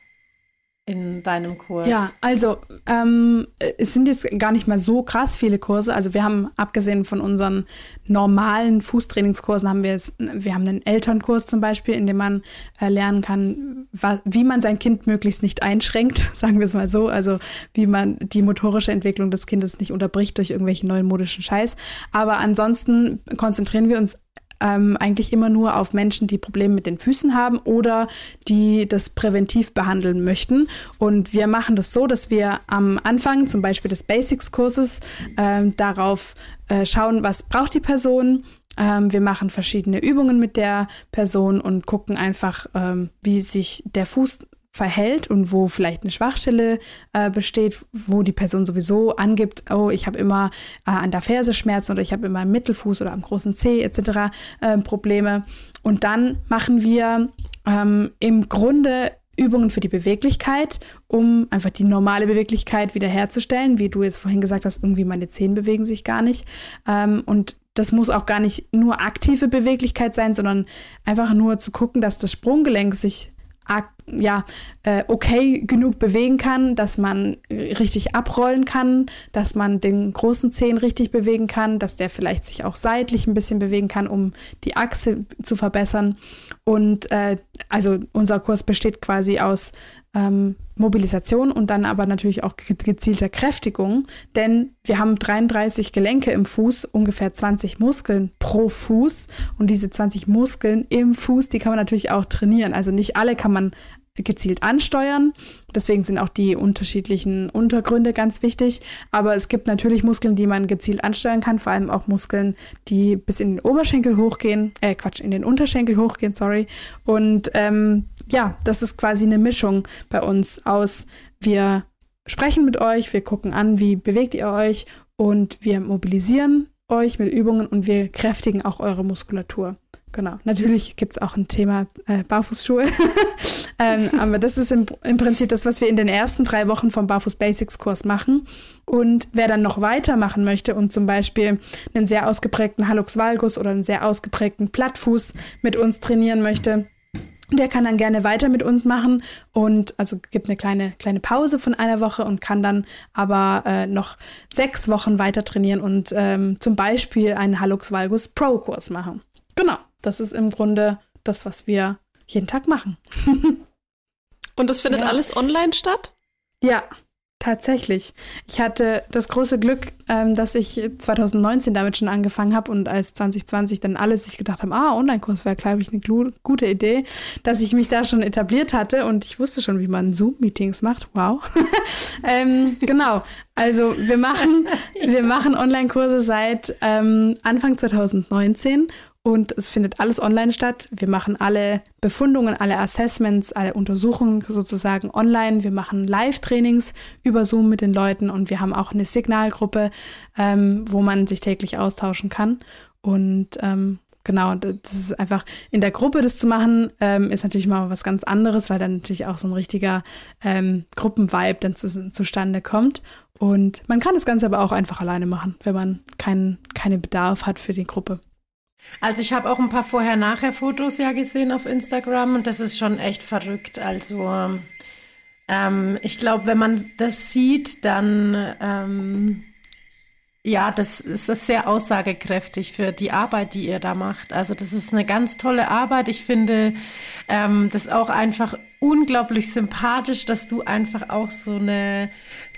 In deinem Kurs? Ja, also ähm, es sind jetzt gar nicht mal so krass viele Kurse. Also wir haben, abgesehen von unseren normalen Fußtrainingskursen, haben wir jetzt, wir haben einen Elternkurs zum Beispiel, in dem man äh, lernen kann, wie man sein Kind möglichst nicht einschränkt, sagen wir es mal so. Also wie man die motorische Entwicklung des Kindes nicht unterbricht durch irgendwelche neuen modischen Scheiß. Aber ansonsten konzentrieren wir uns ähm, eigentlich immer nur auf Menschen, die Probleme mit den Füßen haben oder die das präventiv behandeln möchten. Und wir machen das so, dass wir am Anfang zum Beispiel des Basics-Kurses ähm, darauf äh, schauen, was braucht die Person. Ähm, wir machen verschiedene Übungen mit der Person und gucken einfach, ähm, wie sich der Fuß verhält und wo vielleicht eine Schwachstelle äh, besteht, wo die Person sowieso angibt, oh, ich habe immer äh, an der Ferse Schmerzen oder ich habe immer im Mittelfuß oder am großen Zeh etc. Äh, Probleme. Und dann machen wir ähm, im Grunde Übungen für die Beweglichkeit, um einfach die normale Beweglichkeit wiederherzustellen. Wie du jetzt vorhin gesagt hast, irgendwie meine Zehen bewegen sich gar nicht. Ähm, und das muss auch gar nicht nur aktive Beweglichkeit sein, sondern einfach nur zu gucken, dass das Sprunggelenk sich ja, äh, okay genug bewegen kann, dass man richtig abrollen kann, dass man den großen Zehen richtig bewegen kann, dass der vielleicht sich auch seitlich ein bisschen bewegen kann, um die Achse zu verbessern. Und äh, also unser Kurs besteht quasi aus ähm, Mobilisation und dann aber natürlich auch gezielter Kräftigung, denn wir haben 33 Gelenke im Fuß, ungefähr 20 Muskeln pro Fuß und diese 20 Muskeln im Fuß, die kann man natürlich auch trainieren. Also nicht alle kann man gezielt ansteuern. Deswegen sind auch die unterschiedlichen Untergründe ganz wichtig. Aber es gibt natürlich Muskeln, die man gezielt ansteuern kann, vor allem auch Muskeln, die bis in den Oberschenkel hochgehen, äh Quatsch, in den Unterschenkel hochgehen, sorry. Und ähm, ja, das ist quasi eine Mischung bei uns aus, wir sprechen mit euch, wir gucken an, wie bewegt ihr euch und wir mobilisieren euch mit Übungen und wir kräftigen auch eure Muskulatur. Genau. Natürlich gibt es auch ein Thema äh, Barfußschuhe. ähm, aber das ist im, im, Prinzip das, was wir in den ersten drei Wochen vom Barfuß Basics Kurs machen. Und wer dann noch weitermachen möchte und zum Beispiel einen sehr ausgeprägten Hallux Valgus oder einen sehr ausgeprägten Plattfuß mit uns trainieren möchte, der kann dann gerne weiter mit uns machen und also gibt eine kleine, kleine Pause von einer Woche und kann dann aber äh, noch sechs Wochen weiter trainieren und ähm, zum Beispiel einen Hallux Valgus Pro Kurs machen. Genau, das ist im Grunde das, was wir jeden Tag machen. und das findet ja. alles online statt? Ja, Tatsächlich. Ich hatte das große Glück, ähm, dass ich 2019 damit schon angefangen habe und als 2020 dann alle sich gedacht haben, ah, Online-Kurs wäre, glaube ich, eine gute Idee, dass ich mich da schon etabliert hatte und ich wusste schon, wie man Zoom-Meetings macht. Wow. ähm, genau. Also wir machen, wir machen Online-Kurse seit ähm, Anfang 2019 und es findet alles online statt. Wir machen alle Befundungen, alle Assessments, alle Untersuchungen sozusagen online. Wir machen Live-Trainings über Zoom mit den Leuten und wir haben auch eine Signalgruppe, ähm, wo man sich täglich austauschen kann. Und ähm, genau, das ist einfach in der Gruppe das zu machen, ähm, ist natürlich mal was ganz anderes, weil dann natürlich auch so ein richtiger ähm, Gruppenvibe dann zu, zustande kommt. Und man kann das Ganze aber auch einfach alleine machen, wenn man keinen keinen Bedarf hat für die Gruppe. Also ich habe auch ein paar Vorher-Nachher-Fotos ja gesehen auf Instagram und das ist schon echt verrückt. Also ähm, ich glaube, wenn man das sieht, dann ähm, ja, das ist das sehr aussagekräftig für die Arbeit, die ihr da macht. Also das ist eine ganz tolle Arbeit. Ich finde ähm, das auch einfach unglaublich sympathisch, dass du einfach auch so eine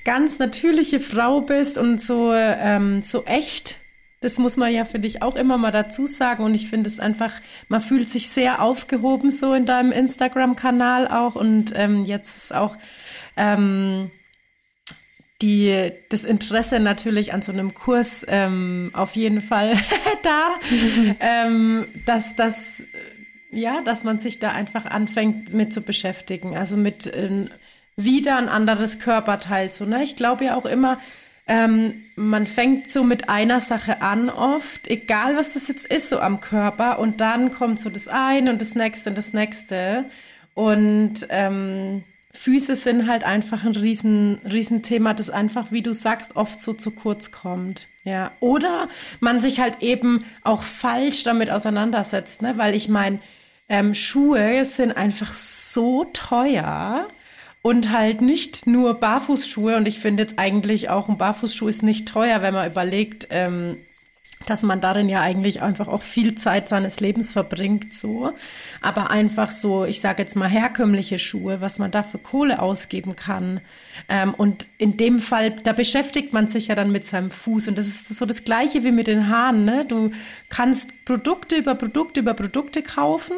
ganz natürliche Frau bist und so ähm, so echt das muss man ja für dich auch immer mal dazu sagen. Und ich finde es einfach, man fühlt sich sehr aufgehoben so in deinem Instagram-Kanal auch. Und ähm, jetzt ist auch ähm, die, das Interesse natürlich an so einem Kurs ähm, auf jeden Fall da, ähm, dass das ja, dass man sich da einfach anfängt mit zu beschäftigen, also mit äh, wieder ein anderes Körperteil so. Ne? Ich glaube ja auch immer, ähm, man fängt so mit einer Sache an oft, egal was das jetzt ist, so am Körper, und dann kommt so das eine und das nächste und das nächste. Und ähm, Füße sind halt einfach ein riesen, riesen Thema, das einfach, wie du sagst, oft so zu kurz kommt. Ja. Oder man sich halt eben auch falsch damit auseinandersetzt, ne? Weil ich meine, ähm, Schuhe sind einfach so teuer und halt nicht nur Barfußschuhe. Und ich finde jetzt eigentlich auch ein Barfußschuh ist nicht teuer, wenn man überlegt, ähm, dass man darin ja eigentlich einfach auch viel Zeit seines Lebens verbringt, so. Aber einfach so, ich sage jetzt mal herkömmliche Schuhe, was man da für Kohle ausgeben kann. Ähm, und in dem Fall, da beschäftigt man sich ja dann mit seinem Fuß. Und das ist so das Gleiche wie mit den Haaren, ne? Du kannst Produkte über Produkte über Produkte kaufen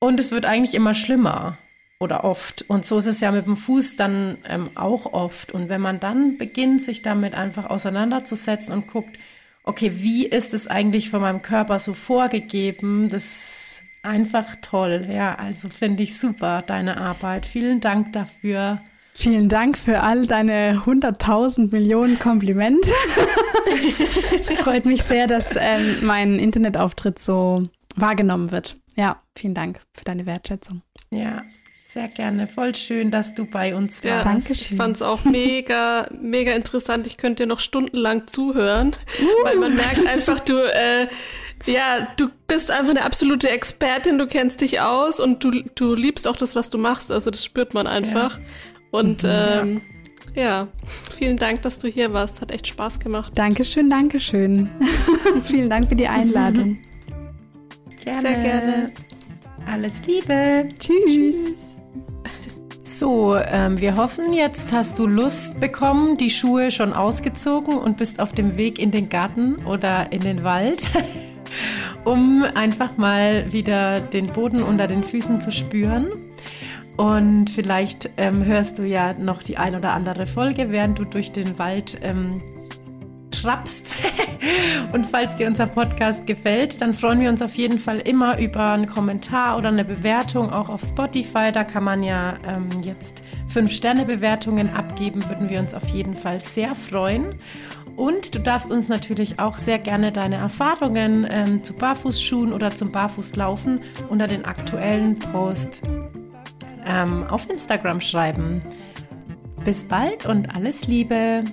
und es wird eigentlich immer schlimmer oder oft. Und so ist es ja mit dem Fuß dann ähm, auch oft. Und wenn man dann beginnt, sich damit einfach auseinanderzusetzen und guckt, okay, wie ist es eigentlich von meinem Körper so vorgegeben, das einfach toll. Ja, also finde ich super, deine Arbeit. Vielen Dank dafür. Vielen Dank für all deine 100.000 Millionen Komplimente. es freut mich sehr, dass ähm, mein Internetauftritt so wahrgenommen wird. Ja, vielen Dank für deine Wertschätzung. Ja, sehr gerne. Voll schön, dass du bei uns warst. Ja, Dankeschön. Ich fand es auch mega, mega interessant. Ich könnte dir noch stundenlang zuhören, uh. weil man merkt einfach, du, äh, ja, du bist einfach eine absolute Expertin, du kennst dich aus und du, du liebst auch das, was du machst. Also das spürt man einfach. Ja. Und mhm, ähm, ja. ja. vielen Dank, dass du hier warst. Hat echt Spaß gemacht. Dankeschön, Dankeschön. vielen Dank für die Einladung. Gerne. Sehr gerne. Alles Liebe. Tschüss. Tschüss. So, ähm, wir hoffen, jetzt hast du Lust bekommen, die Schuhe schon ausgezogen und bist auf dem Weg in den Garten oder in den Wald, um einfach mal wieder den Boden unter den Füßen zu spüren. Und vielleicht ähm, hörst du ja noch die ein oder andere Folge, während du durch den Wald ähm, schrappst. und falls dir unser Podcast gefällt, dann freuen wir uns auf jeden Fall immer über einen Kommentar oder eine Bewertung, auch auf Spotify. Da kann man ja ähm, jetzt fünf Sterne Bewertungen abgeben, würden wir uns auf jeden Fall sehr freuen. Und du darfst uns natürlich auch sehr gerne deine Erfahrungen ähm, zu Barfußschuhen oder zum Barfußlaufen unter den aktuellen Post ähm, auf Instagram schreiben. Bis bald und alles Liebe!